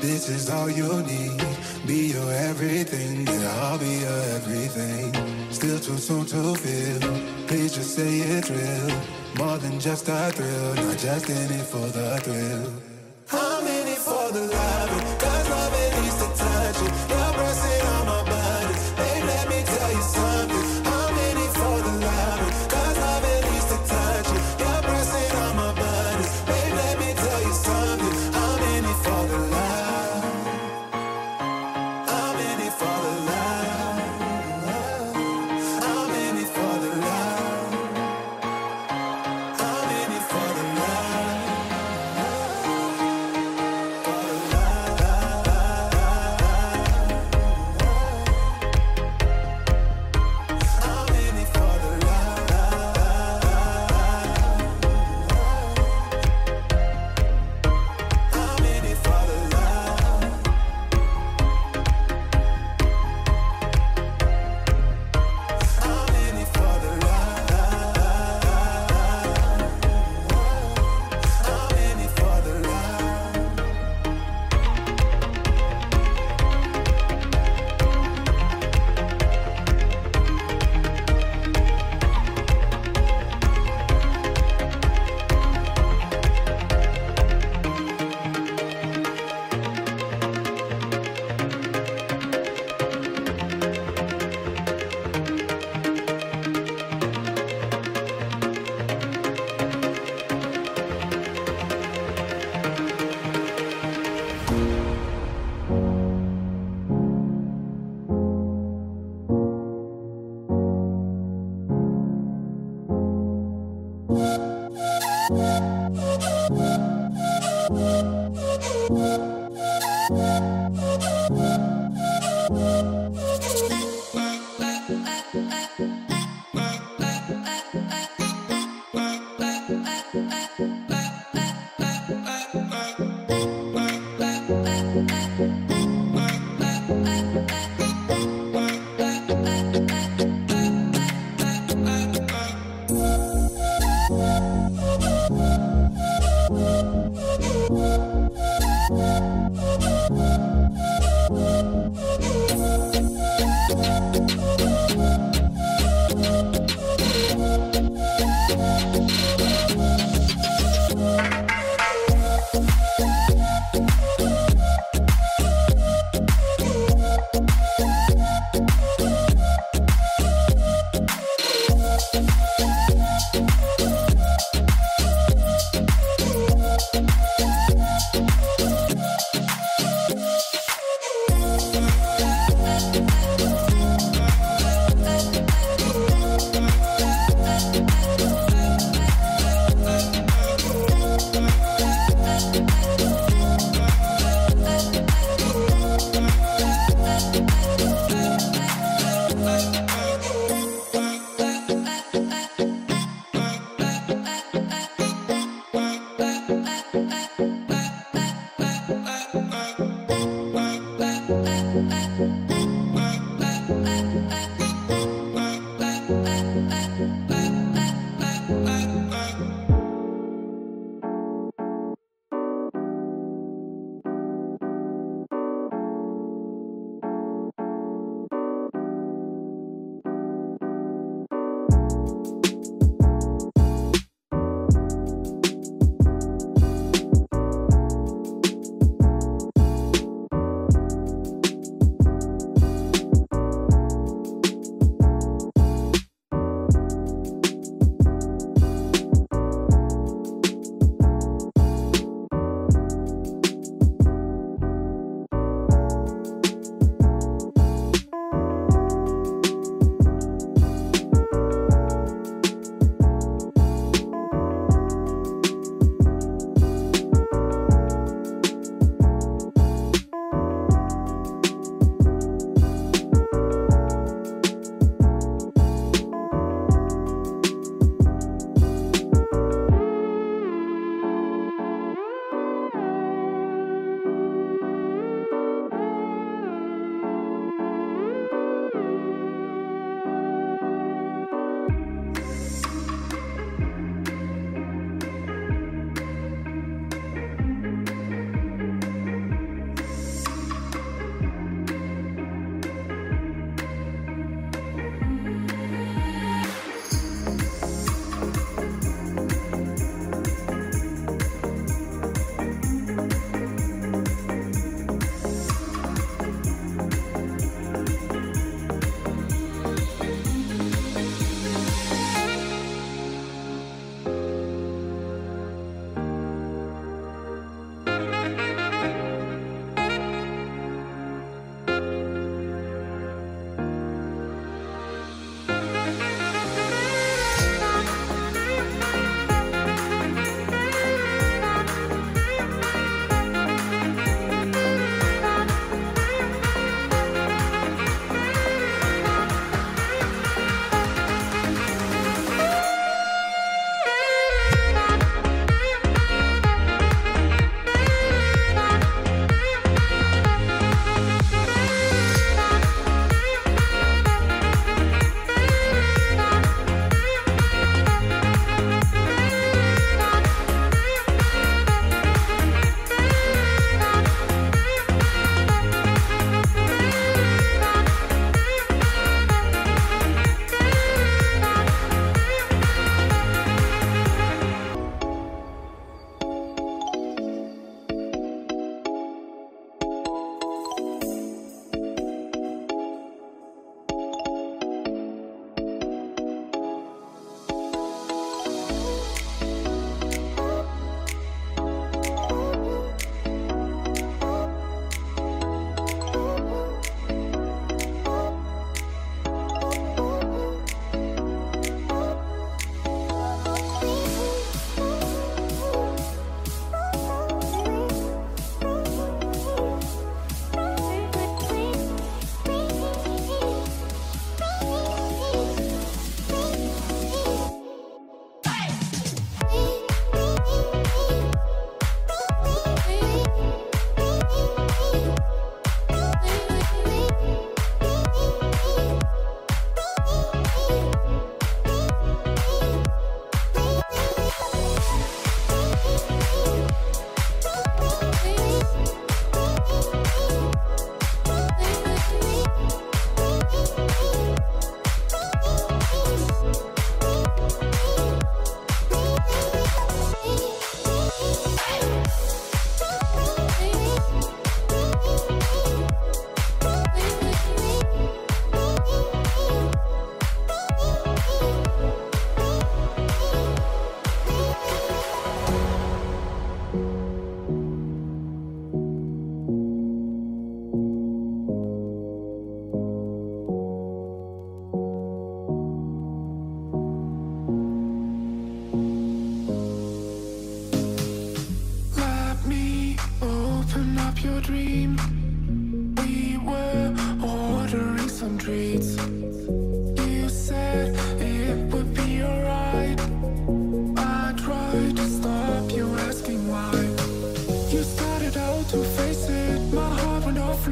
This is all you need. Be your everything, and I'll be your everything. Still too soon to feel. Please just say it's real. More than just a thrill, not just in it for the thrill. I'm in it for the love.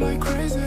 like crazy.